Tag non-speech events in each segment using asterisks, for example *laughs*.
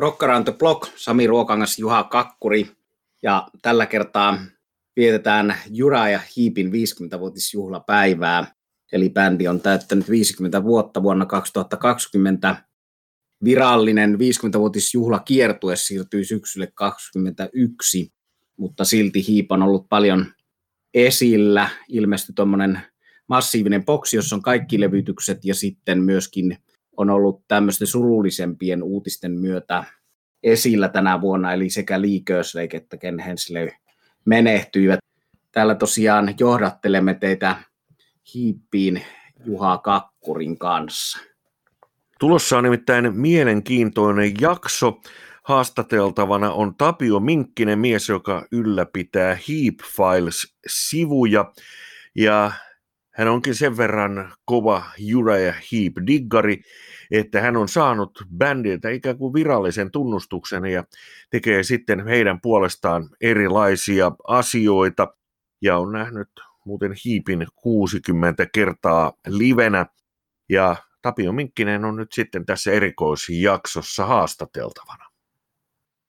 Rocker on the Block, Sami Ruokangas, Juha Kakkuri. Ja tällä kertaa vietetään Jura ja Hiipin 50-vuotisjuhlapäivää. Eli bändi on täyttänyt 50 vuotta vuonna 2020. Virallinen 50-vuotisjuhlakiertue siirtyi syksylle 2021, mutta silti Hiip on ollut paljon esillä. Ilmestyi tuommoinen massiivinen boksi, jossa on kaikki levytykset ja sitten myöskin on ollut tämmöisten surullisempien uutisten myötä esillä tänä vuonna, eli sekä Lee Kerslake että Ken Hensley menehtyivät. Täällä tosiaan johdattelemme teitä hiippiin Juha Kakkurin kanssa. Tulossa on nimittäin mielenkiintoinen jakso. Haastateltavana on Tapio Minkkinen, mies, joka ylläpitää Heap Files-sivuja. Ja hän onkin sen verran kova Uriah Heep-diggari, että hän on saanut bändiltä ikään kuin virallisen tunnustuksen ja tekee sitten heidän puolestaan erilaisia asioita. Ja on nähnyt muuten Hiipin 60 kertaa livenä. Ja Tapio Minkkinen on nyt sitten tässä erikoisjaksossa haastateltavana.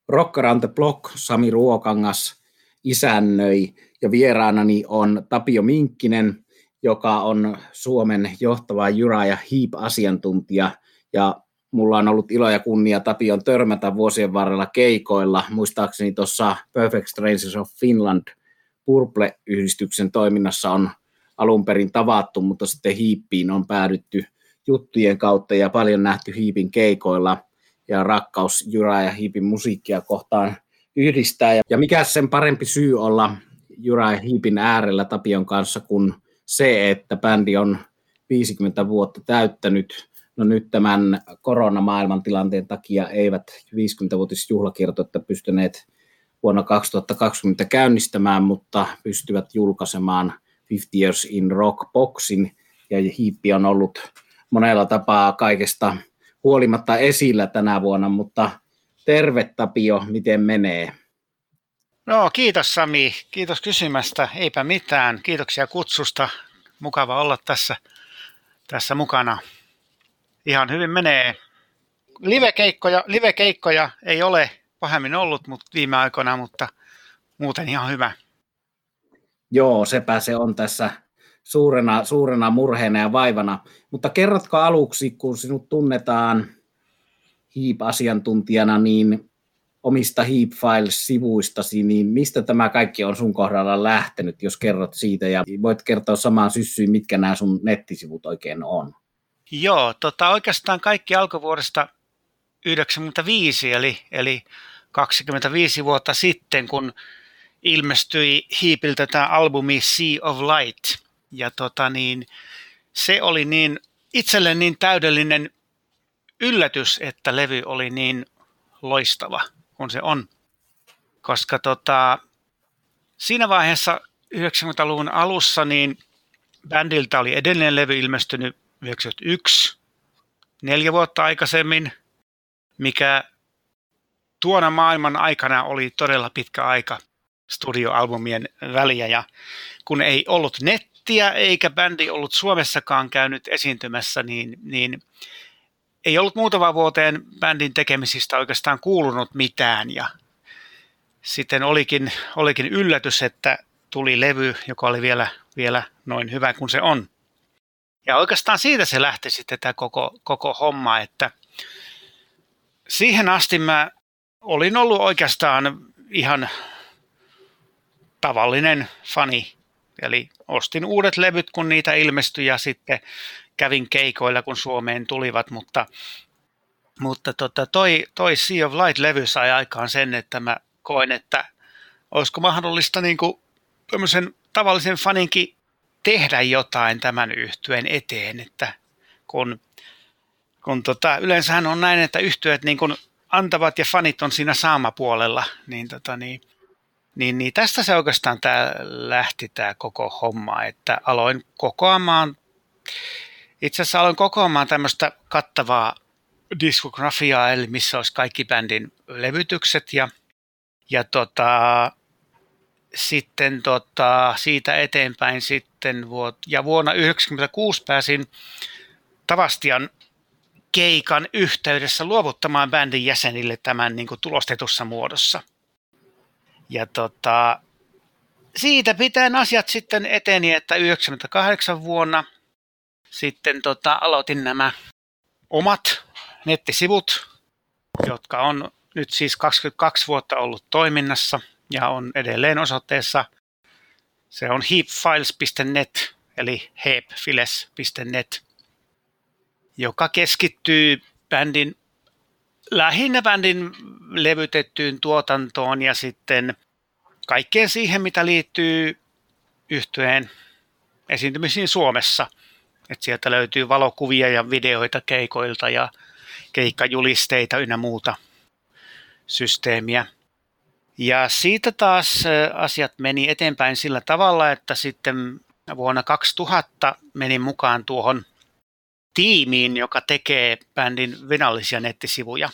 Rocker on the Block, Sami Ruokangas isännöi ja vieraanani on Tapio Minkkinen, joka on Suomen johtava Jura ja Heap-asiantuntija. Ja mulla on ollut ilo ja kunnia Tapion törmätä vuosien varrella keikoilla. Muistaakseni tuossa Perfect Strangers of Finland Purple-yhdistyksen toiminnassa on alun perin tavattu, mutta sitten Hiippiin on päädytty juttujen kautta ja paljon nähty Hiipin keikoilla ja rakkaus Jura ja Hiipin musiikkia kohtaan yhdistää. Ja mikä sen parempi syy olla Jura ja Hiipin äärellä Tapion kanssa, kun se, että bändi on 50 vuotta täyttänyt. No nyt tämän koronamaailman tilanteen takia eivät 50-vuotisjuhlakiertoita pystyneet vuonna 2020 käynnistämään, mutta pystyvät julkaisemaan 50 Years in Rock Boxin, ja Hiippi on ollut monella tapaa kaikesta huolimatta esillä tänä vuonna, mutta terve Tapio, miten menee? No kiitos Sami, kiitos kysymästä, eipä mitään, kiitoksia kutsusta, mukava olla tässä, tässä mukana. Ihan hyvin menee. Livekeikkoja, livekeikkoja ei ole pahemmin ollut mutta viime aikoina, mutta muuten ihan hyvä. Joo, sepä se on tässä suurena, suurena murheena ja vaivana. Mutta kerrotko aluksi, kun sinut tunnetaan HEAP-asiantuntijana, niin omista Heap Files-sivuistasi, niin mistä tämä kaikki on sun kohdalla lähtenyt, jos kerrot siitä, ja voit kertoa samaan syssyyn, mitkä nämä sun nettisivut oikein on? Joo, tota, oikeastaan kaikki alkoi vuodesta 1995, eli, eli 25 vuotta sitten, kun ilmestyi Heapiltä tämä albumi Sea of Light. Ja tota niin, se oli niin itselle niin täydellinen yllätys, että levy oli niin loistava kun se on. Koska tota, siinä vaiheessa 90-luvun alussa niin bändiltä oli edelleen levy ilmestynyt 91, neljä vuotta aikaisemmin, mikä tuona maailman aikana oli todella pitkä aika studioalbumien väliä. Ja kun ei ollut nettiä eikä bändi ollut Suomessakaan käynyt esiintymässä, niin, niin ei ollut muutama vuoteen bändin tekemisistä oikeastaan kuulunut mitään ja sitten olikin, olikin yllätys, että tuli levy, joka oli vielä, vielä noin hyvä kuin se on. Ja oikeastaan siitä se lähti sitten tämä koko, koko homma, että siihen asti mä olin ollut oikeastaan ihan tavallinen fani. Eli ostin uudet levyt, kun niitä ilmestyi ja sitten kävin keikoilla, kun Suomeen tulivat, mutta, mutta tota, toi, toi Sea of Light-levy sai aikaan sen, että mä koen, että olisiko mahdollista niin kuin tavallisen faninkin tehdä jotain tämän yhtyeen eteen, että kun, kun tota, yleensähän on näin, että yhtyöt niin kuin antavat ja fanit on siinä saamapuolella, niin, tota, niin, niin, niin tästä se oikeastaan tää lähti tämä koko homma, että aloin kokoamaan itse asiassa aloin kokoamaan tämmöistä kattavaa diskografiaa, eli missä olisi kaikki bändin levytykset ja, ja tota, sitten tota, siitä eteenpäin sitten vuot, ja vuonna 1996 pääsin Tavastian keikan yhteydessä luovuttamaan bändin jäsenille tämän niin kuin tulostetussa muodossa. Ja tota, siitä pitäen asiat sitten eteni, että 98 vuonna sitten tota, aloitin nämä omat nettisivut, jotka on nyt siis 22 vuotta ollut toiminnassa ja on edelleen osoitteessa. Se on heapfiles.net eli heapfiles.net, joka keskittyy bändin, lähinnä bändin levytettyyn tuotantoon ja sitten kaikkeen siihen, mitä liittyy yhtyeen esiintymisiin Suomessa. Et sieltä löytyy valokuvia ja videoita keikoilta ja keikkajulisteita ynnä muuta systeemiä. Ja siitä taas asiat meni eteenpäin sillä tavalla, että sitten vuonna 2000 menin mukaan tuohon tiimiin, joka tekee bändin virallisia nettisivuja.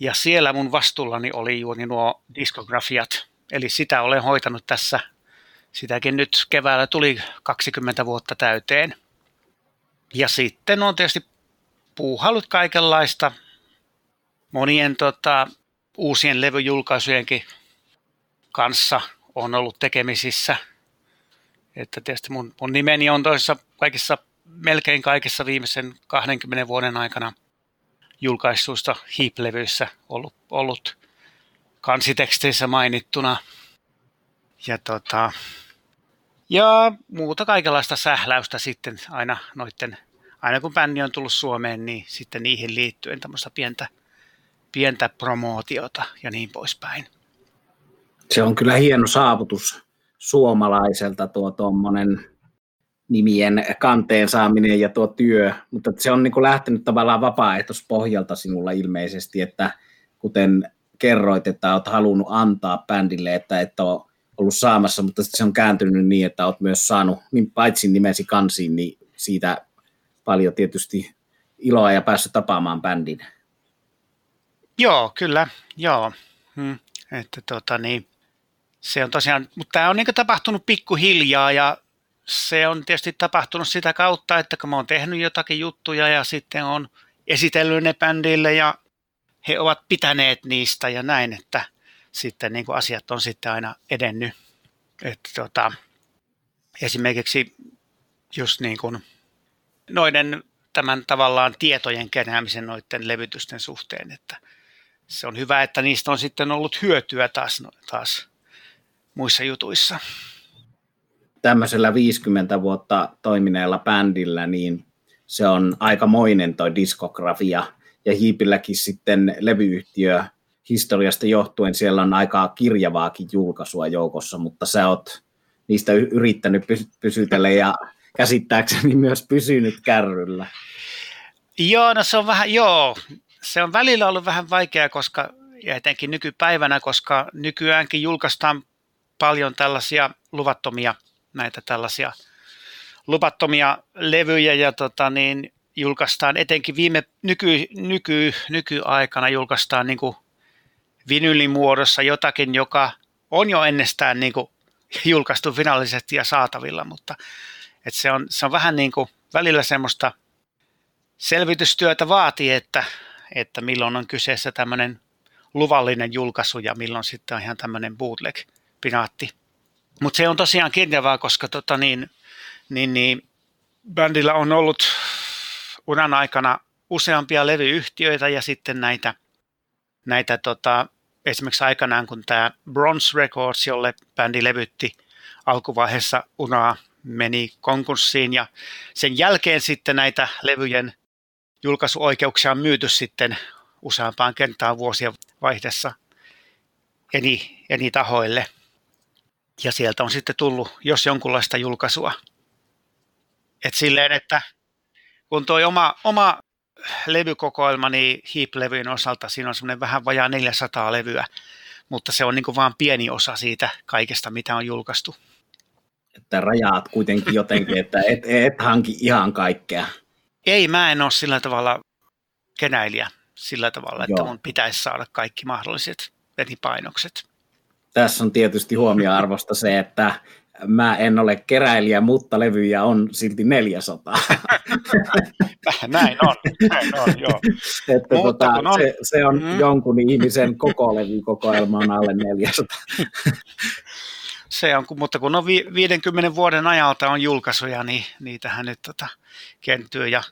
Ja siellä mun vastuullani oli juuri nuo diskografiat. Eli sitä olen hoitanut tässä. Sitäkin nyt keväällä tuli 20 vuotta täyteen. Ja sitten on tietysti puuhallut kaikenlaista monien tota, uusien levyjulkaisujenkin kanssa on ollut tekemisissä. Että tietysti mun, mun nimeni on toisessa kaikissa, melkein kaikissa viimeisen 20 vuoden aikana julkaisuista Heap-levyissä ollut, ollut kansiteksteissä mainittuna. Ja, tota, ja muuta kaikenlaista sähläystä sitten aina noitten, aina kun bändi on tullut Suomeen, niin sitten niihin liittyen tämmöistä pientä, pientä promootiota ja niin poispäin. Se on kyllä hieno saavutus suomalaiselta tuo tuommoinen nimien kanteen saaminen ja tuo työ, mutta se on niin kuin lähtenyt tavallaan vapaaehtoispohjalta sinulla ilmeisesti, että kuten kerroit, että olet halunnut antaa bändille, että et ole ollut saamassa, mutta se on kääntynyt niin, että olet myös saanut, niin paitsi nimesi kansiin, niin siitä paljon tietysti iloa ja päässyt tapaamaan bändin. Joo, kyllä, joo. Hmm. Että tota niin, se on tosiaan, mutta tämä on niin tapahtunut pikkuhiljaa ja se on tietysti tapahtunut sitä kautta, että kun mä oon tehnyt jotakin juttuja ja sitten on esitellyt ne bändille ja he ovat pitäneet niistä ja näin, että sitten niin kuin asiat on sitten aina edennyt. Että tota, esimerkiksi just niin kuin noiden tämän tavallaan tietojen keräämisen noiden levytysten suhteen, että se on hyvä, että niistä on sitten ollut hyötyä taas, taas muissa jutuissa. Tämmöisellä 50 vuotta toimineella bändillä, niin se on aikamoinen toi diskografia – ja Hiipilläkin sitten levyyhtiö historiasta johtuen siellä on aika kirjavaakin julkaisua joukossa, mutta sä oot niistä yrittänyt pysytellä ja käsittääkseni myös pysynyt kärryllä. Joo, no se on vähän, joo, se on välillä ollut vähän vaikeaa, koska, ja etenkin nykypäivänä, koska nykyäänkin julkaistaan paljon tällaisia luvattomia, näitä tällaisia luvattomia levyjä, ja tota niin, julkaistaan etenkin viime nyky, nyky, nykyaikana julkaistaan niin kuin vinylimuodossa jotakin, joka on jo ennestään niin kuin julkaistu finaalisesti ja saatavilla, mutta et se, on, se on vähän niin kuin välillä semmoista selvitystyötä vaatii, että, että milloin on kyseessä tämmöinen luvallinen julkaisu ja milloin sitten on ihan tämmöinen bootleg-pinaatti. Mutta se on tosiaan kirjavaa, koska tota niin, niin, niin, bändillä on ollut uran aikana useampia levyyhtiöitä ja sitten näitä, näitä tota, esimerkiksi aikanaan kun tämä Bronze Records, jolle bändi levytti alkuvaiheessa uraa, meni konkurssiin ja sen jälkeen sitten näitä levyjen julkaisuoikeuksia on myyty sitten useampaan kertaan vuosien vaihdessa eri, eri tahoille. Ja sieltä on sitten tullut jos jonkunlaista julkaisua. Et silleen, että kun tuo oma, oma levykokoelmani Heap-levyjen osalta, siinä on semmoinen vähän vajaa 400 levyä, mutta se on niin vain pieni osa siitä kaikesta, mitä on julkaistu. Että rajaat kuitenkin jotenkin, että et, et hanki ihan kaikkea. Ei, mä en ole sillä tavalla kenäilijä sillä tavalla, että Joo. mun pitäisi saada kaikki mahdolliset eri painokset. tässä on tietysti huomioarvosta se, että mä en ole keräilijä, mutta levyjä on silti 400. näin on, näin on, joo. *laughs* Että mutta tota, on... Se, se on mm. jonkun ihmisen koko levykokoelma on alle 400. *laughs* se on, mutta kun on 50 vuoden ajalta on julkaisuja, niin niitähän nyt tota, kentyy. Ja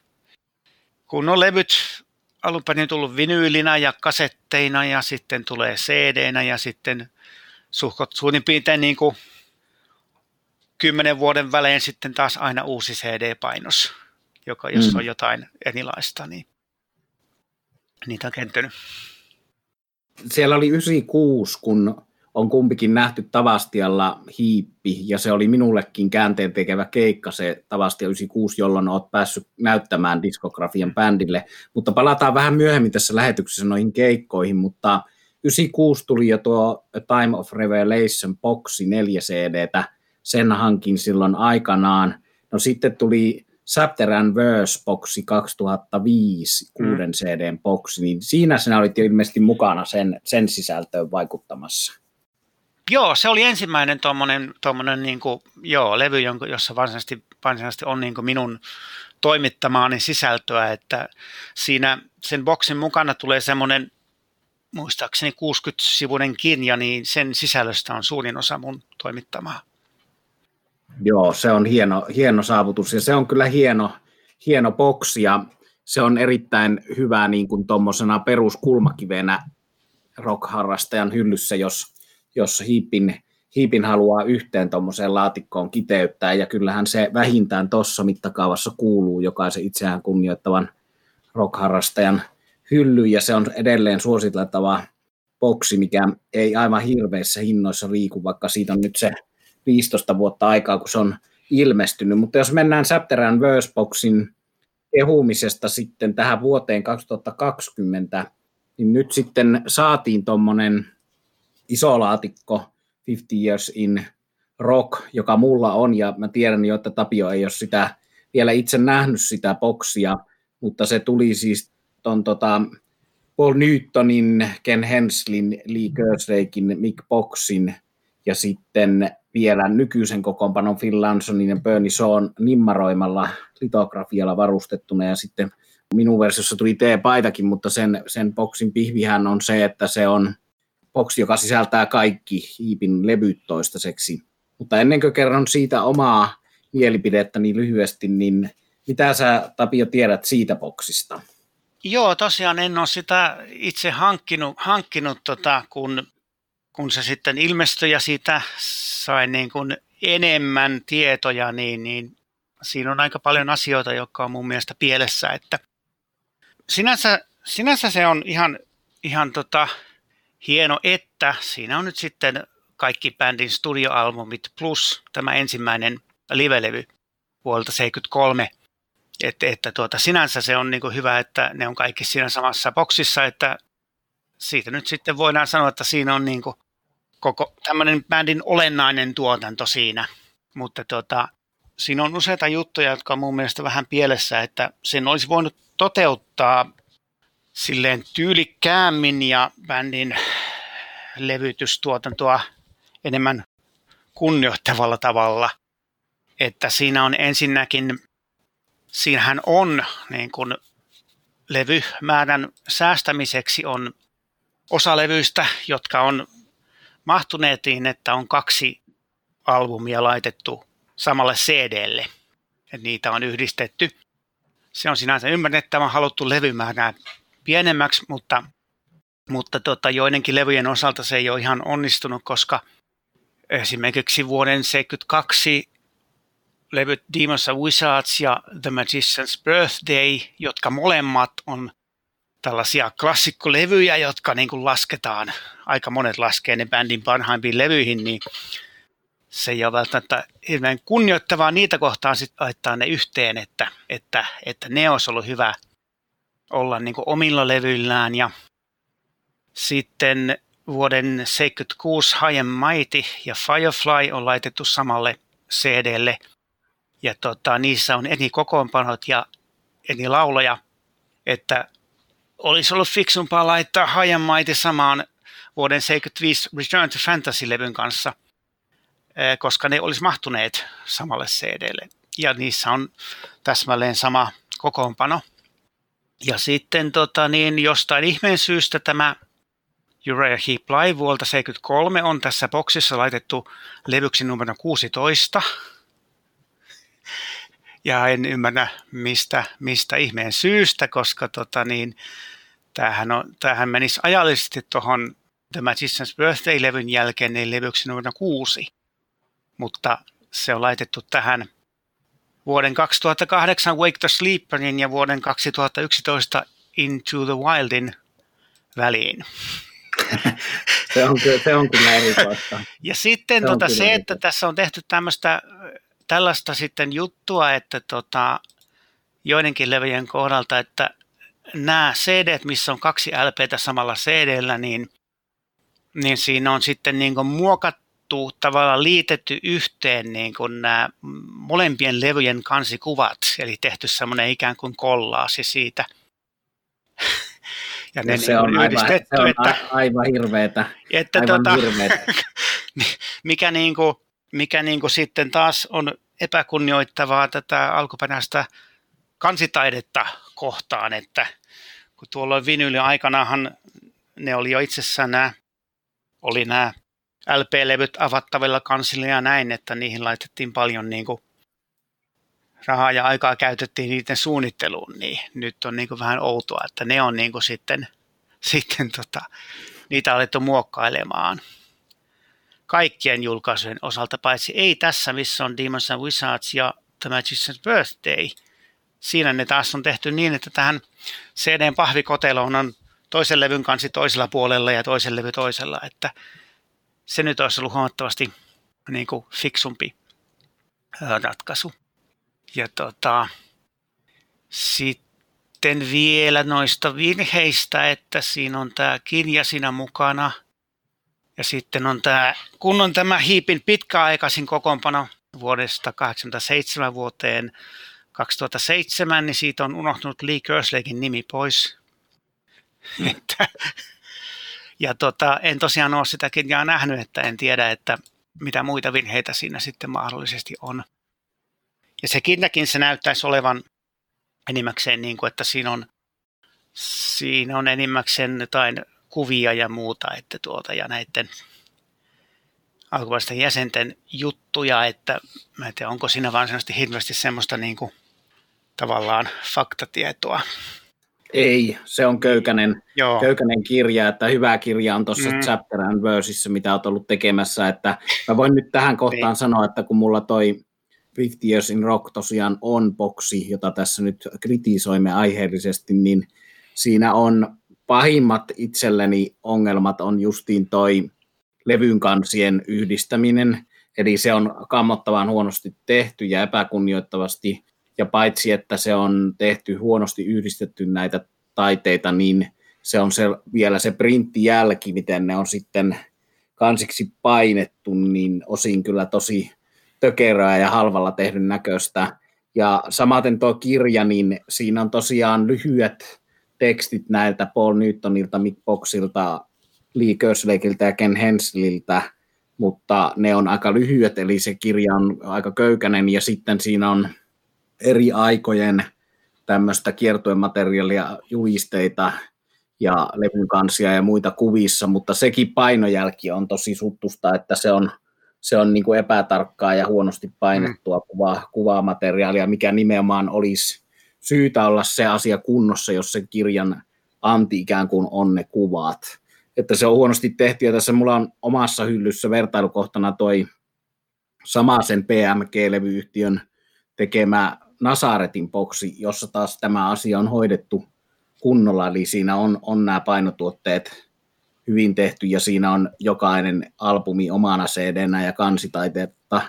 kun on levyt alun perin tullut vinyylinä ja kasetteina ja sitten tulee cd ja sitten suhkot suunnin piirtein niin kuin kymmenen vuoden välein sitten taas aina uusi CD-painos, joka, jos mm. on jotain erilaista, niin niitä on kentynyt. Siellä oli 96, kun on kumpikin nähty Tavastialla hiippi, ja se oli minullekin käänteen tekevä keikka, se Tavastia 96, jolloin olet päässyt näyttämään diskografian bändille. Mutta palataan vähän myöhemmin tässä lähetyksessä noihin keikkoihin, mutta 96 tuli jo tuo A Time of Revelation boxi 4 CDtä, sen hankin silloin aikanaan. No sitten tuli Chapter and Verse boxi 2005, kuuden mm. CDn boxi, niin siinä sinä olit jo ilmeisesti mukana sen, sen sisältöön vaikuttamassa. Joo, se oli ensimmäinen tuommoinen, tuommoinen niin kuin, joo, levy, jossa varsinaisesti, varsinaisesti on niin minun toimittamaani sisältöä, että siinä sen boksin mukana tulee semmoinen muistaakseni 60-sivuinen kirja, niin sen sisällöstä on suurin osa mun toimittamaa. Joo, se on hieno, hieno saavutus. Ja se on kyllä hieno, hieno boksi ja se on erittäin hyvä niin kuin tuommoisena peruskulmakivenä rock-harrastajan hyllyssä, jos, jos hiipin, hiipin haluaa yhteen tuommoiseen laatikkoon kiteyttää. Ja kyllähän se vähintään tuossa mittakaavassa kuuluu jokaisen itseään kunnioittavan rock-harrastajan hylly. Ja se on edelleen suositeltava boksi, mikä ei aivan hirveissä hinnoissa liiku, vaikka siitä on nyt se 15 vuotta aikaa, kun se on ilmestynyt. Mutta jos mennään Chapter and Verse Boxin kehumisesta sitten tähän vuoteen 2020, niin nyt sitten saatiin tuommoinen iso laatikko 50 Years in Rock, joka mulla on, ja mä tiedän jo, että Tapio ei ole sitä vielä itse nähnyt sitä boksia, mutta se tuli siis ton tota, Paul Newtonin, Ken Henslin, Lee Kerslakein, Mick Boxin ja sitten vielä nykyisen kokoonpanon Phil Lansonin ja Bernie Shawn nimmaroimalla litografialla varustettuna ja sitten minun versiossa tuli T-paitakin, mutta sen, sen boksin pihvihän on se, että se on boksi, joka sisältää kaikki hiipin levyt toistaiseksi. Mutta ennen kuin kerron siitä omaa mielipidettä niin lyhyesti, niin mitä sä Tapio tiedät siitä boksista? Joo, tosiaan en ole sitä itse hankkinut, hankkinut tota, kun, kun se sitten ilmestyi ja siitä sai niin kuin enemmän tietoja, niin, niin siinä on aika paljon asioita, jotka on mun mielestä pielessä. Että sinänsä, sinänsä se on ihan, ihan tota, hieno, että siinä on nyt sitten kaikki bändin studioalbumit plus tämä ensimmäinen livelevy vuodelta 73 että, että tuota, sinänsä se on niin kuin hyvä, että ne on kaikki siinä samassa boksissa, että siitä nyt sitten voidaan sanoa, että siinä on niin kuin koko tämmöinen bändin olennainen tuotanto siinä. Mutta tuota, siinä on useita juttuja, jotka on mun mielestä vähän pielessä, että sen olisi voinut toteuttaa silleen tyylikkäämmin ja bändin levytystuotantoa enemmän kunnioittavalla tavalla. Että siinä on ensinnäkin siinähän on niin kuin levymäärän säästämiseksi on osa levyistä, jotka on mahtuneet niin, että on kaksi albumia laitettu samalle CDlle. että niitä on yhdistetty. Se on sinänsä ymmärrettävä haluttu levymäärää pienemmäksi, mutta, mutta tota, joidenkin levyjen osalta se ei ole ihan onnistunut, koska esimerkiksi vuoden 72 levyt Demons of Wizards ja The Magician's Birthday, jotka molemmat on tällaisia klassikkolevyjä, jotka niin kuin lasketaan, aika monet laskee ne bändin parhaimpiin levyihin, niin se ei ole välttämättä hirveän kunnioittavaa niitä kohtaan sitten laittaa ne yhteen, että, että, että ne olisi ollut hyvä olla niin kuin omilla levyillään. Ja sitten vuoden 76 High and Mighty ja Firefly on laitettu samalle CDlle – ja tota, niissä on eri kokoonpanot ja eri lauloja, että olisi ollut fiksumpaa laittaa Hajamaiti samaan vuoden 75 Return to Fantasy-levyn kanssa, koska ne olisi mahtuneet samalle CDlle. Ja niissä on täsmälleen sama kokoonpano. Ja sitten tota, niin jostain ihmeen syystä tämä Uriah Heep Live vuolta 73 on tässä boksissa laitettu levyksi numero 16. Ja en ymmärrä mistä, mistä ihmeen syystä, koska tota niin, tämähän, on, tämähän menisi ajallisesti tuohon The Magician's Birthday-levyn jälkeen niin levyksi numero 6. Mutta se on laitettu tähän vuoden 2008 Wake the Sleeperin ja vuoden 2011 Into the Wildin väliin. *laughs* se, on, se on kyllä erikoista. Ja sitten se, tota, se että tässä on tehty tämmöistä, tällaista sitten juttua, että tota, joidenkin levyjen kohdalta, että nämä CD, missä on kaksi LPtä samalla CDllä, niin, niin siinä on sitten niin muokattu, tavallaan liitetty yhteen niin kuin nämä molempien levyjen kansikuvat, eli tehty semmoinen ikään kuin kollaasi siitä. Ja ne se, niin on aivan, se on että, aivan hirveetä. Että aivan tota, hirveetä. *laughs* mikä, niin kuin, mikä niin kuin sitten taas on epäkunnioittavaa tätä alkuperäistä kansitaidetta kohtaan, että kun tuolla vinyli aikanahan ne oli jo itsessään nämä, oli nämä LP-levyt avattavilla kansilla ja näin, että niihin laitettiin paljon niin kuin rahaa ja aikaa käytettiin niiden suunnitteluun, niin nyt on niin kuin vähän outoa, että ne on niin kuin sitten, *laughs* sitten tota, niitä alettu muokkailemaan kaikkien julkaisujen osalta, paitsi ei tässä, missä on Demons and Wizards ja The Magician's Birthday. Siinä ne taas on tehty niin, että tähän CDn pahvikoteloon on toisen levyn kansi toisella puolella ja toisen levy toisella, että se nyt olisi ollut huomattavasti niin kuin fiksumpi ratkaisu. Ja tota, sitten vielä noista virheistä, että siinä on tämä kirja siinä mukana. Ja sitten on tämä, kun on tämä hiipin pitkäaikaisin kokoonpano vuodesta 87 vuoteen 2007, niin siitä on unohtunut Lee Kerslakein nimi pois. *laughs* Mm. ja tota, en tosiaan ole sitä kirjaa nähnyt, että en tiedä, että mitä muita virheitä siinä sitten mahdollisesti on. Ja se kirjakin se näyttäisi olevan enimmäkseen niin kuin, että siinä on, siinä on enimmäkseen jotain kuvia ja muuta, että tuota, ja näiden alkuperäisten jäsenten juttuja, että mä en tiedä, onko siinä vaan hirveästi semmoista niin kuin, tavallaan faktatietoa. Ei, se on köykänen, Joo. köykänen kirja, että hyvä kirja on tuossa mm. Chapter and Versissä, mitä olet ollut tekemässä, että mä voin nyt tähän kohtaan niin. sanoa, että kun mulla toi 50 Years in Rock tosiaan on boksi, jota tässä nyt kritisoimme aiheellisesti, niin siinä on pahimmat itselleni ongelmat on justiin toi levyn kansien yhdistäminen, eli se on kammottavan huonosti tehty ja epäkunnioittavasti, ja paitsi että se on tehty huonosti yhdistetty näitä taiteita, niin se on se, vielä se printtijälki, miten ne on sitten kansiksi painettu, niin osin kyllä tosi tökerää ja halvalla tehdyn näköistä. Ja samaten tuo kirja, niin siinä on tosiaan lyhyet tekstit näiltä Paul Newtonilta, Mick Boxilta, Lee Kerslakeilta ja Ken Hensliltä, mutta ne on aika lyhyet, eli se kirja on aika köykäinen, ja sitten siinä on eri aikojen tämmöistä kiertuemateriaalia, julisteita ja levyn kansia ja muita kuvissa, mutta sekin painojälki on tosi suttusta, että se on se on niin kuin epätarkkaa ja huonosti painettua mm. kuva, kuvamateriaalia, mikä nimenomaan olisi syytä olla se asia kunnossa, jos se kirjan anti ikään kuin on ne kuvat. Että se on huonosti tehty, ja tässä mulla on omassa hyllyssä vertailukohtana toi sen PMG-levyyhtiön tekemä Nasaretin boksi, jossa taas tämä asia on hoidettu kunnolla, eli siinä on, on nämä painotuotteet hyvin tehty ja siinä on jokainen albumi omana cd ja kansitaiteetta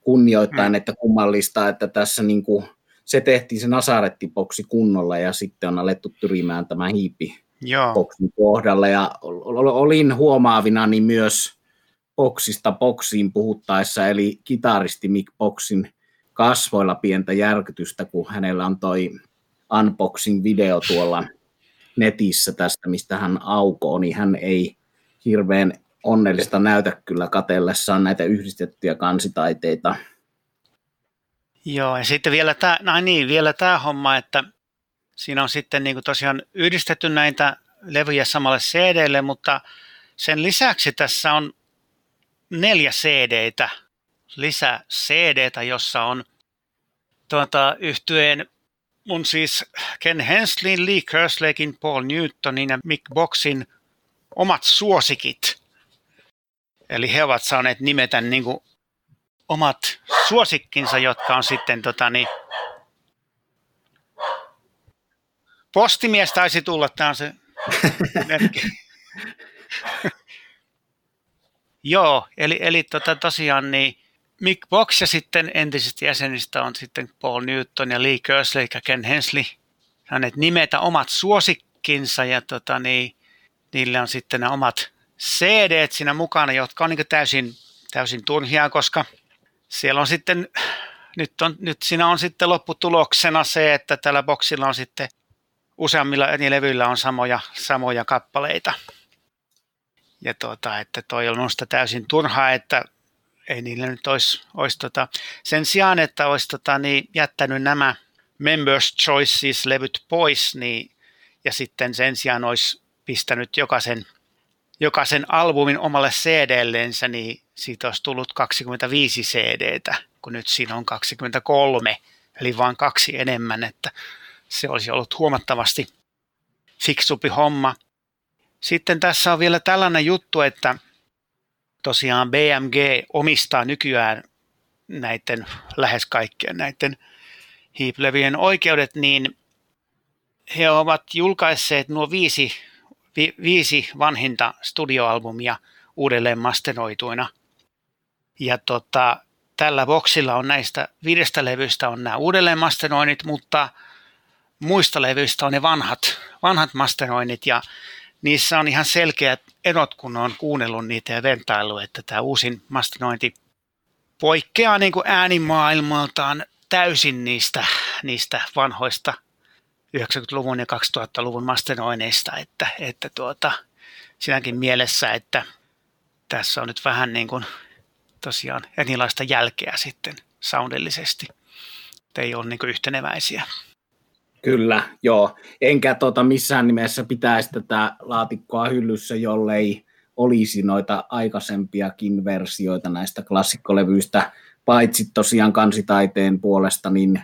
kunnioittain, mm. että kummallista, että tässä niin kuin, se tehtiin se Nasarettiboksi kunnolla ja sitten on alettu tyrimään tämä hiipi boksin kohdalla ja olin huomaavina niin myös boksista boksiin puhuttaessa, eli kitaristi Mick Boxin kasvoilla pientä järkytystä, kun hänellä on toi unboxing-video tuolla netissä tästä, mistä hän aukoo, niin hän ei hirveän onnellista näytä kyllä katellessaan näitä yhdistettyjä kansitaiteita. Joo, ja sitten vielä tämä, no niin, vielä tämä homma, että siinä on sitten niin kuin tosiaan yhdistetty näitä levyjä samalle CDlle, mutta sen lisäksi tässä on neljä CDtä, lisää CDtä, jossa on tuota, yhtyeen mun siis Ken Hensleyn, Lee Kersleyin, Paul Newtonin ja Mick Boxin omat suosikit. Eli he ovat saaneet nimetä niin kuin omat suosikkinsa, jotka on sitten tota, niin, postimies taisi tulla, tämä on se. *laughs* Joo, eli, eli tota, tosiaan niin Mick Box ja sitten entisistä jäsenistä on sitten Paul Newton ja Lee Kersley ja Ken Hensley. Hänet nimetä omat suosikkinsa ja tota, niin, niillä on sitten nämä omat cd siinä mukana, jotka on niin täysin, täysin turhia, koska siellä on sitten, nyt, on, nyt siinä on sitten lopputuloksena se, että tällä boksilla on sitten useammilla eri levyillä on samoja, samoja kappaleita. Ja tuota, että toi on minusta täysin turhaa, että ei niillä nyt olisi, olisi tota, sen sijaan, että olisi tota, niin jättänyt nämä Members Choices-levyt pois, niin, ja sitten sen sijaan olisi pistänyt jokaisen, jokaisen albumin omalle CD-lensä, niin siitä olisi tullut 25 CDtä, kun nyt siinä on 23, eli vain kaksi enemmän, että se olisi ollut huomattavasti fiksumpi homma. Sitten tässä on vielä tällainen juttu, että tosiaan BMG omistaa nykyään näiden lähes kaikkien näiden hiiplevien oikeudet, niin he ovat julkaisseet nuo viisi, vi, viisi vanhinta studioalbumia uudelleen masteroituina. Ja tota, tällä boksilla on näistä viidestä levystä on nämä uudelleen masteroinnit, mutta muista levyistä on ne vanhat, vanhat masteroinnit ja niissä on ihan selkeät erot, kun on kuunnellut niitä ja vertailu, että tämä uusin masterointi poikkeaa niin kuin äänimaailmaltaan täysin niistä, niistä vanhoista 90-luvun ja 2000-luvun masteroineista, että, että tuota, sinäkin mielessä, että tässä on nyt vähän niin kuin tosiaan erilaista jälkeä sitten soundillisesti. Ei ole niin kuin yhteneväisiä. Kyllä, joo. Enkä tota missään nimessä pitäisi tätä laatikkoa hyllyssä, jollei olisi noita aikaisempiakin versioita näistä klassikkolevyistä, paitsi tosiaan kansitaiteen puolesta, niin,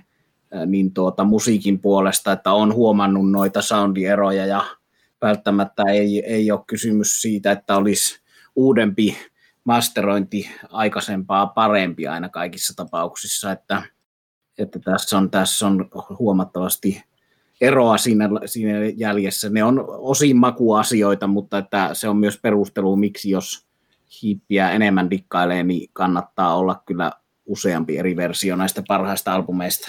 niin tuota, musiikin puolesta, että on huomannut noita soundieroja ja välttämättä ei, ei ole kysymys siitä, että olisi uudempi masterointi aikaisempaa parempi aina kaikissa tapauksissa, että että tässä on, tässä on huomattavasti eroa siinä, siinä jäljessä. Ne on osin makuasioita, mutta että se on myös perustelu, miksi jos hiippiä enemmän dikkailee, niin kannattaa olla kyllä useampi eri versio näistä parhaista albumeista.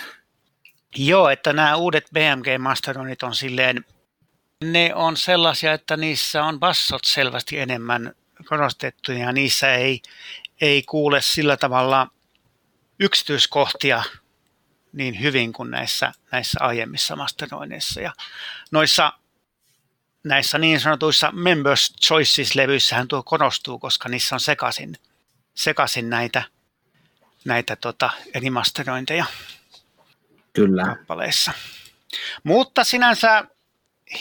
Joo, että nämä uudet BMG Masteronit on silleen, ne on sellaisia, että niissä on bassot selvästi enemmän korostettuja ja niissä ei, ei kuule sillä tavalla yksityiskohtia niin hyvin kuin näissä, näissä aiemmissa masteroinneissa. Ja noissa näissä niin sanotuissa Members Choices-levyissähän tuo korostuu, koska niissä on sekaisin, sekaisin näitä, näitä tota, eri masterointeja Kyllä. kappaleissa. Mutta sinänsä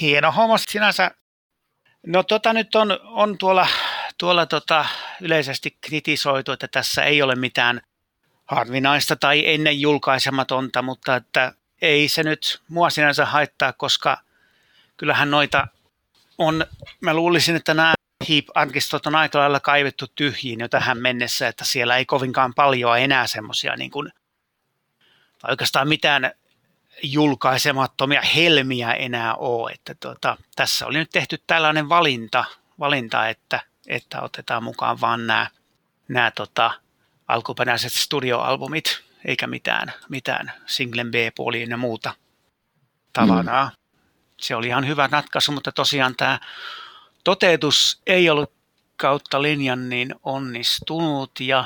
hieno homma sinänsä. No tota nyt on, on tuolla, tuolla tota, yleisesti kritisoitu, että tässä ei ole mitään – harvinaista tai ennen julkaisematonta, mutta että ei se nyt mua sinänsä haittaa, koska kyllähän noita on, mä luulisin, että nämä Heap-arkistot on aika lailla kaivettu tyhjiin jo tähän mennessä, että siellä ei kovinkaan paljon enää semmoisia niin kuin, tai oikeastaan mitään julkaisemattomia helmiä enää ole. Että tuota, tässä oli nyt tehty tällainen valinta, valinta että, että otetaan mukaan vaan nämä, nämä tota, alkuperäiset studioalbumit, eikä mitään, mitään singlen B-puoliin ja muuta tavaraa. Mm. Se oli ihan hyvä ratkaisu, mutta tosiaan tämä toteutus ei ollut kautta linjan niin onnistunut ja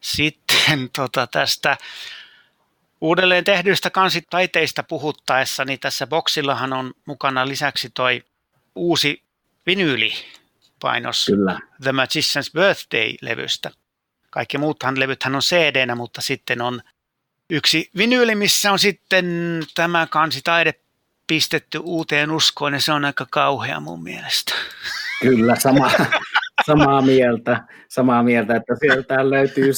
sitten *laughs* tota tästä uudelleen tehdyistä kansitaiteista puhuttaessa, niin tässä boksillahan on mukana lisäksi toi uusi vinyyli painos Kyllä. The Magician's Birthday-levystä. Kaikki muuthan levythän on cd mutta sitten on yksi vinyyli, missä on sitten tämä kansitaide pistetty uuteen uskoon, ja se on aika kauhea mun mielestä. Kyllä, sama, samaa mieltä, samaa mieltä, että sieltä löytyy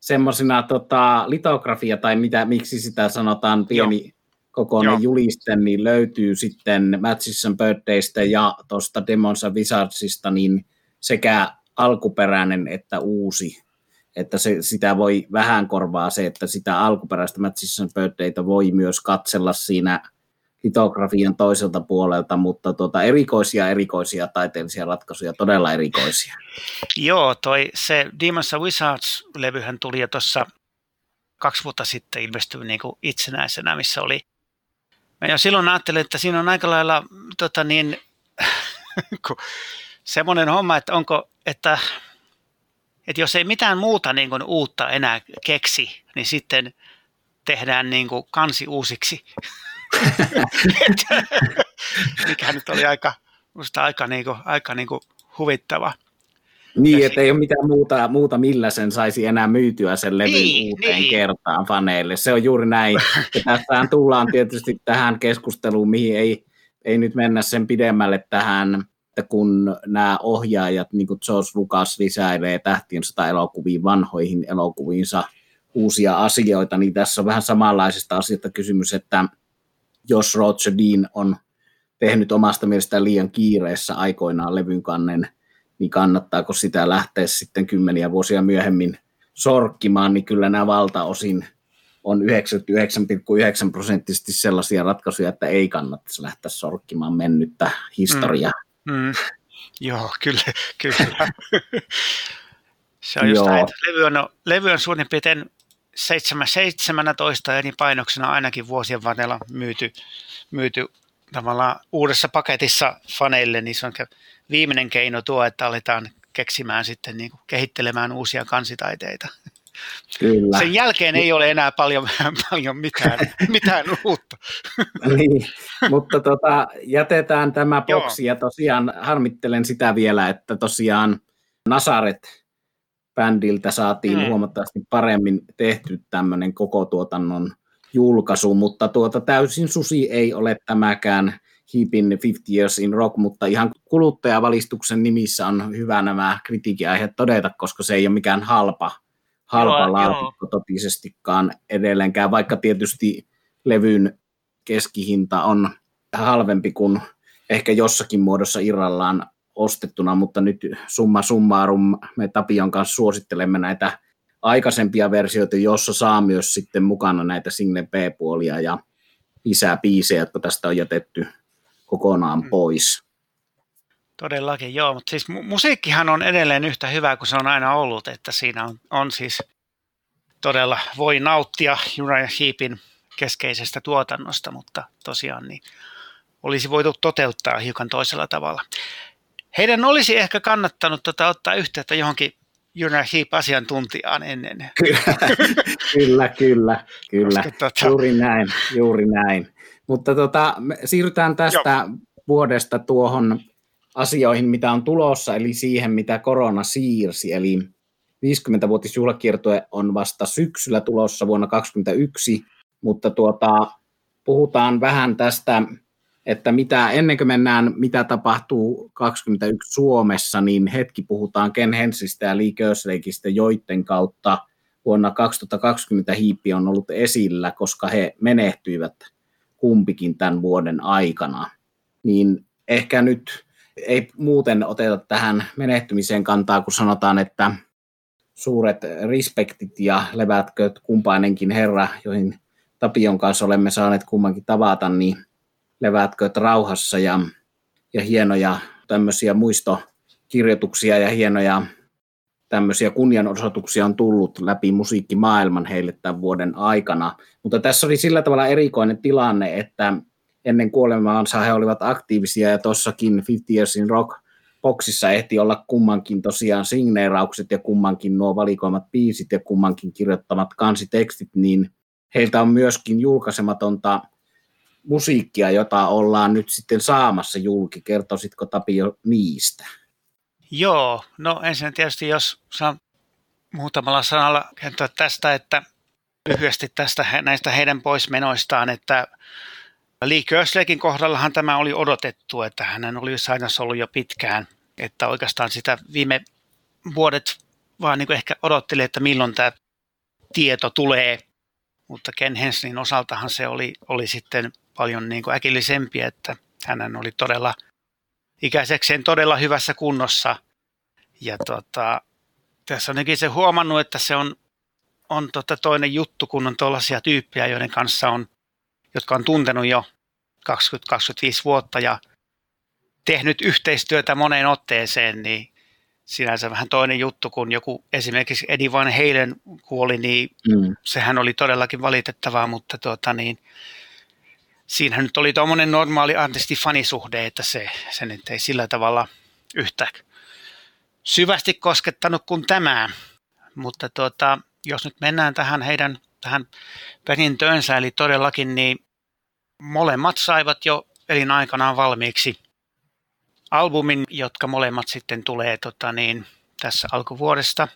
semmoisina semmosina, tota, litografia, tai mitä, miksi sitä sanotaan, pieni Joo. kokoinen Joo. juliste, niin löytyy sitten Matchison Birthdaystä ja tuosta Demonsa Wizardsista, niin sekä alkuperäinen että uusi että se, sitä voi vähän korvaa se, että sitä alkuperäistä Matchison Birthdayta voi myös katsella siinä litografian toiselta puolelta, mutta tuota, erikoisia, erikoisia taiteellisia ratkaisuja, todella erikoisia. Joo, toi se Demons and Wizards-levyhän tuli jo tuossa kaksi vuotta sitten ilmestyi niin kuin itsenäisenä, missä oli Mä jo silloin ajattelin, että siinä on aika lailla tota niin, *laughs* semmoinen homma, että onko, että, että jos ei mitään muuta niin kuin uutta enää keksi, niin sitten tehdään niin kuin kansi uusiksi. *laughs* *laughs* mikä nyt oli aika, musta aika, niinku, aika niinku huvittava. Niin, että ei ole mitään muuta, muuta, millä sen saisi enää myytyä sen levyn niin, uuteen niin. kertaan faneille. Se on juuri näin. Ja tässähän tullaan tietysti tähän keskusteluun, mihin ei, ei nyt mennä sen pidemmälle tähän, että kun nämä ohjaajat, niin kuin George Lucas lisäilee tähtien sata elokuviin, vanhoihin elokuviinsa uusia asioita, niin tässä on vähän samanlaisesta asiasta kysymys, että jos Roger Dean on tehnyt omasta mielestään liian kiireessä aikoinaan levyn kannen, niin kannattaako sitä lähteä sitten kymmeniä vuosia myöhemmin sorkkimaan, niin kyllä nämä valtaosin on 99,9 prosenttisesti sellaisia ratkaisuja, että ei kannattaisi lähteä sorkkimaan mennyttä historiaa. Mm, mm. Joo, kyllä. kyllä. *laughs* Se on just näin, että levy on, levy on suurin piirtein 17 eri painoksena ainakin vuosien varrella myyty, myyty tavallaan uudessa paketissa faneille, niin se on viimeinen keino tuo, että aletaan keksimään sitten niin kuin kehittelemään uusia kansitaiteita. Kyllä. Sen jälkeen ei ole enää paljon, *laughs* paljon mitään, *laughs* mitään uutta. niin, mutta tota, jätetään tämä boksi ja tosiaan harmittelen sitä vielä, että tosiaan Nasaret bändiltä saatiin mm. huomattavasti paremmin tehty tämmöinen koko tuotannon julkaisu, mutta tuota täysin susi ei ole tämäkään Heapin 50 Years in Rock, mutta ihan kuluttajavalistuksen nimissä on hyvä nämä kritiikiaiheet todeta, koska se ei ole mikään halpa, halpa joo, laatikko totisestikaan edelleenkään, vaikka tietysti levyn keskihinta on halvempi kuin ehkä jossakin muodossa irrallaan ostettuna, mutta nyt summa summarum me Tapion kanssa suosittelemme näitä aikaisempia versioita, jossa saa myös sitten mukana näitä single B-puolia ja lisää biisejä, jotka tästä on jätetty kokonaan mm. pois. Todellakin, joo, mutta siis mu- musiikkihan on edelleen yhtä hyvä kuin se on aina ollut, että siinä on, on siis todella voi nauttia Uriah Heepin keskeisestä tuotannosta, mutta tosiaan niin olisi voitu toteuttaa hiukan toisella tavalla. Heidän olisi ehkä kannattanut tota, ottaa yhteyttä johonkin Juna Heap-asiantuntijaan ennen. Kyllä, kyllä, kyllä, kyllä. Koska, tota... juuri näin, juuri näin. Mutta tota, me siirrytään tästä Joo. vuodesta tuohon asioihin, mitä on tulossa, eli siihen, mitä korona siirsi. Eli 50-vuotisjuhlakiertue on vasta syksyllä tulossa vuonna 2021, mutta tuota, puhutaan vähän tästä että mitä, ennen kuin mennään, mitä tapahtuu 21 Suomessa, niin hetki puhutaan Ken Hensistä ja Lee Kerslakeista, joiden kautta vuonna 2020 hiippi on ollut esillä, koska he menehtyivät kumpikin tämän vuoden aikana. Niin ehkä nyt ei muuten oteta tähän menehtymiseen kantaa, kun sanotaan, että suuret respektit ja levätköt kumpainenkin herra, joihin Tapion kanssa olemme saaneet kummankin tavata, niin levätkö rauhassa ja, ja hienoja tämmöisiä muistokirjoituksia ja hienoja tämmöisiä kunnianosoituksia on tullut läpi musiikkimaailman heille tämän vuoden aikana. Mutta tässä oli sillä tavalla erikoinen tilanne, että ennen kuolemaansa he olivat aktiivisia ja tuossakin 50 Years in Rock boksissa ehti olla kummankin tosiaan signeeraukset ja kummankin nuo valikoimat biisit ja kummankin kirjoittamat kansitekstit, niin heiltä on myöskin julkaisematonta musiikkia, jota ollaan nyt sitten saamassa julki. Kertoisitko Tapio niistä? Joo, no ensin tietysti jos saan muutamalla sanalla kertoa tästä, että lyhyesti tästä näistä heidän poismenoistaan, että Lee Körslekin kohdallahan tämä oli odotettu, että hänen oli sairassa ollut jo pitkään, että oikeastaan sitä viime vuodet vaan niin ehkä odotteli, että milloin tämä tieto tulee, mutta Ken Henslin osaltahan se oli, oli sitten paljon niin kuin äkillisempi, että hän oli todella ikäisekseen todella hyvässä kunnossa. Ja tota, tässä on se huomannut, että se on, on tota toinen juttu, kun on tuollaisia tyyppejä, joiden kanssa on, jotka on tuntenut jo 20-25 vuotta ja tehnyt yhteistyötä moneen otteeseen, niin sinänsä vähän toinen juttu, kun joku esimerkiksi Eddie Van Halen kuoli, niin mm. sehän oli todellakin valitettavaa, mutta tuota, niin, siinähän nyt oli tuommoinen normaali artisti-fanisuhde, että se, se nyt ei sillä tavalla yhtä syvästi koskettanut kuin tämä. Mutta tuota, jos nyt mennään tähän heidän tähän perintöönsä, eli todellakin niin molemmat saivat jo elinaikanaan valmiiksi albumin, jotka molemmat sitten tulee tota niin, tässä alkuvuodesta.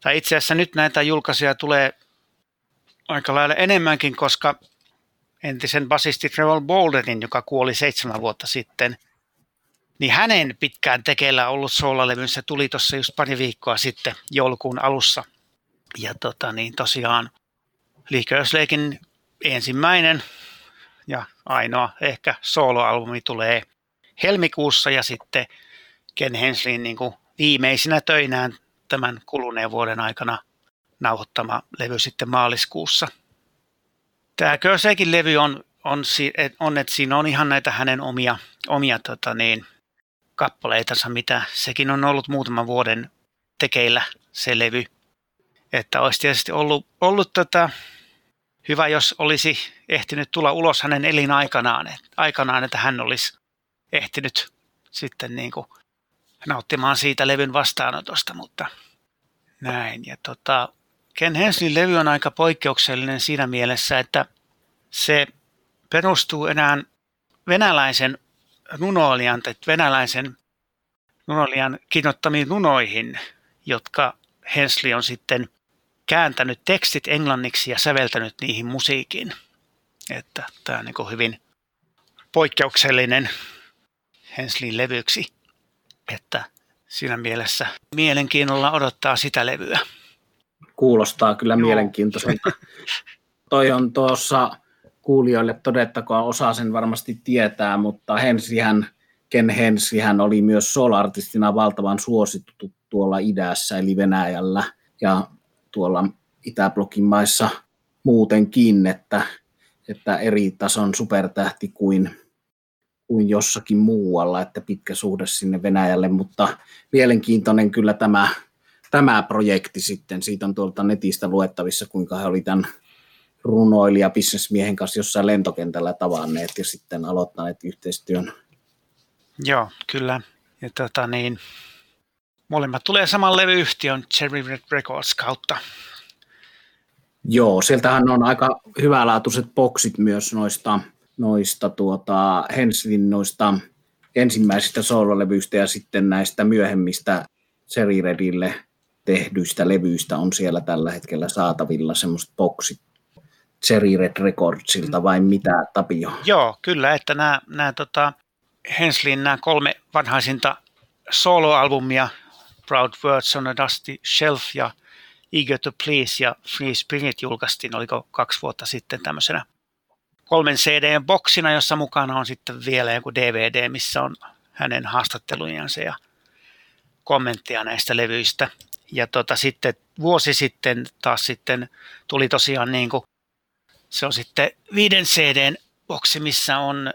Tai itse asiassa nyt näitä julkaisuja tulee aika lailla enemmänkin, koska entisen basisti Trevor Boulderin, joka kuoli seitsemän vuotta sitten, niin hänen pitkään tekeillä ollut soolalevynsä tuli tuossa just pari viikkoa sitten joulukuun alussa. Ja tota, niin tosiaan Lee ensimmäinen ja ainoa ehkä soloalbumi tulee helmikuussa ja sitten Ken Henslin niin viimeisinä töinään tämän kuluneen vuoden aikana nauhoittama levy sitten maaliskuussa. Tämä Körseekin levy on, on, on, että siinä on ihan näitä hänen omia, omia tota niin, kappaleitansa, mitä sekin on ollut muutaman vuoden tekeillä se levy. Että olisi tietysti ollut, ollut tota, hyvä, jos olisi ehtinyt tulla ulos hänen elinaikanaan, aikanaan, että hän olisi ehtinyt sitten niin kuin nauttimaan siitä levyn vastaanotosta, mutta näin. Ja tota, Ken Henslin levy on aika poikkeuksellinen siinä mielessä, että se perustuu enää venäläisen runoilijan tai venäläisen runoilijan kirjoittamiin runoihin, jotka Hensli on sitten kääntänyt tekstit englanniksi ja säveltänyt niihin musiikin. Että tämä on niin hyvin poikkeuksellinen Henslin levyksi. Että siinä mielessä mielenkiinnolla odottaa sitä levyä. Kuulostaa kyllä mielenkiintoiselta. Toi on tuossa kuulijoille todettakoon, osa sen varmasti tietää, mutta Hensihän, Ken Hensihän oli myös solartistina valtavan suosittu tuolla idässä, eli Venäjällä ja tuolla Itäblokin maissa muutenkin, että, että eri tason supertähti kuin kuin jossakin muualla, että pitkä suhde sinne Venäjälle, mutta mielenkiintoinen kyllä tämä, tämä projekti sitten, siitä on tuolta netistä luettavissa, kuinka he oli tämän runoilija bisnesmiehen kanssa jossain lentokentällä tavanneet ja sitten aloittaneet yhteistyön. Joo, kyllä. Ja tota niin, molemmat tulee saman levyyhtiön Cherry Red Records kautta. Joo, sieltähän on aika hyvälaatuiset boksit myös noista noista tuota, Henslin noista ensimmäisistä soololevyistä ja sitten näistä myöhemmistä Cherry Redille tehdyistä levyistä on siellä tällä hetkellä saatavilla semmoiset boksit Cherry Red Recordsilta vai mitä Tapio? Joo, kyllä, että nämä, nämä tota, Henslin nämä kolme vanhaisinta soloalbumia Proud Words on a Dusty Shelf ja Eager to Please ja Free Spirit julkaistiin, oliko kaksi vuotta sitten tämmöisenä kolmen CD-boksina, jossa mukana on sitten vielä joku DVD, missä on hänen haastattelujansa ja kommenttia näistä levyistä. Ja tota, sitten vuosi sitten taas sitten tuli tosiaan niin kuin, se on sitten viiden CDn boksi, missä on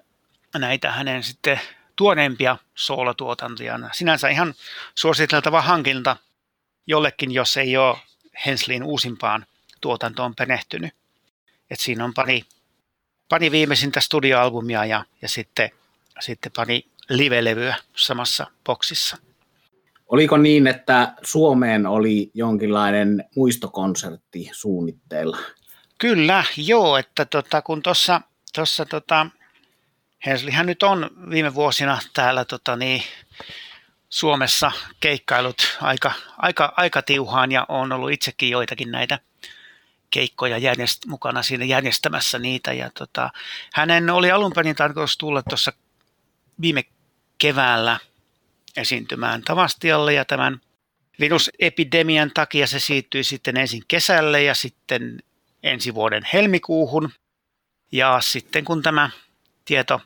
näitä hänen sitten tuoneempia soolotuotantoja. Sinänsä ihan suositeltava hankinta jollekin, jos ei ole Henslin uusimpaan tuotantoon perehtynyt. Et siinä on pari pari viimeisintä studioalbumia ja, ja sitten, sitten pari live-levyä samassa boksissa. Oliko niin, että Suomeen oli jonkinlainen muistokonsertti suunnitteilla? Kyllä, joo, että tota, kun tuossa tuossa tota, Henslihän nyt on viime vuosina täällä tota, niin, Suomessa keikkailut aika, aika, aika tiuhaan ja on ollut itsekin joitakin näitä keikkoja järjest, mukana siinä järjestämässä niitä. Ja tota, hänen oli alun perin tarkoitus tulla tuossa viime keväällä esiintymään Tavastialle ja tämän virusepidemian takia se siirtyi sitten ensin kesälle ja sitten ensi vuoden helmikuuhun. Ja sitten kun tämä tieto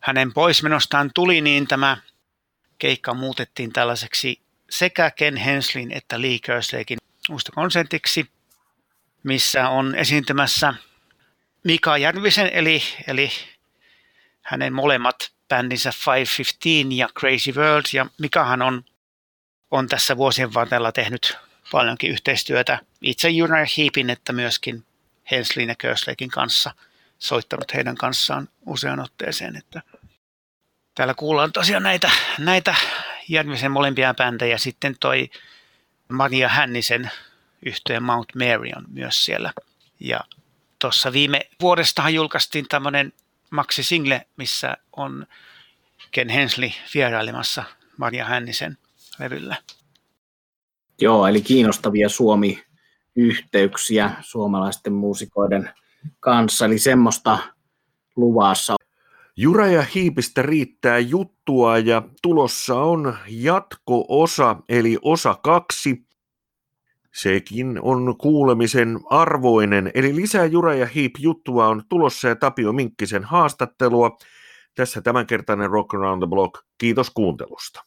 hänen poismenostaan tuli, niin tämä keikka muutettiin tällaiseksi sekä Ken Henslin että Lee Kersleykin muistokonsentiksi, missä on esiintymässä Mika Järvisen, eli, eli hänen molemmat bändinsä 515 ja Crazy World, ja Mikahan on, on tässä vuosien varrella tehnyt paljonkin yhteistyötä itse Uriah Heepin, että myöskin Henslin ja Kersleykin kanssa, soittanut heidän kanssaan usean otteeseen, että Täällä kuullaan tosiaan näitä, näitä Järvisen molempia bändejä. Sitten toi Maria Hännisen yhteen Mount Mary on myös siellä. Ja tuossa viime vuodestahan julkaistiin tämmöinen Maxi Single, missä on Ken Hensley vierailemassa Maria Hännisen levyllä. Joo, eli kiinnostavia Suomi-yhteyksiä suomalaisten muusikoiden kanssa, eli semmoista luvassa. Jura ja Hiipistä riittää juttua ja tulossa on jatko-osa eli osa kaksi. Sekin on kuulemisen arvoinen, eli lisää Jura ja Hiip juttua on tulossa ja Tapio Minkkisen haastattelua. Tässä tämänkertainen Rock Around the Block. Kiitos kuuntelusta.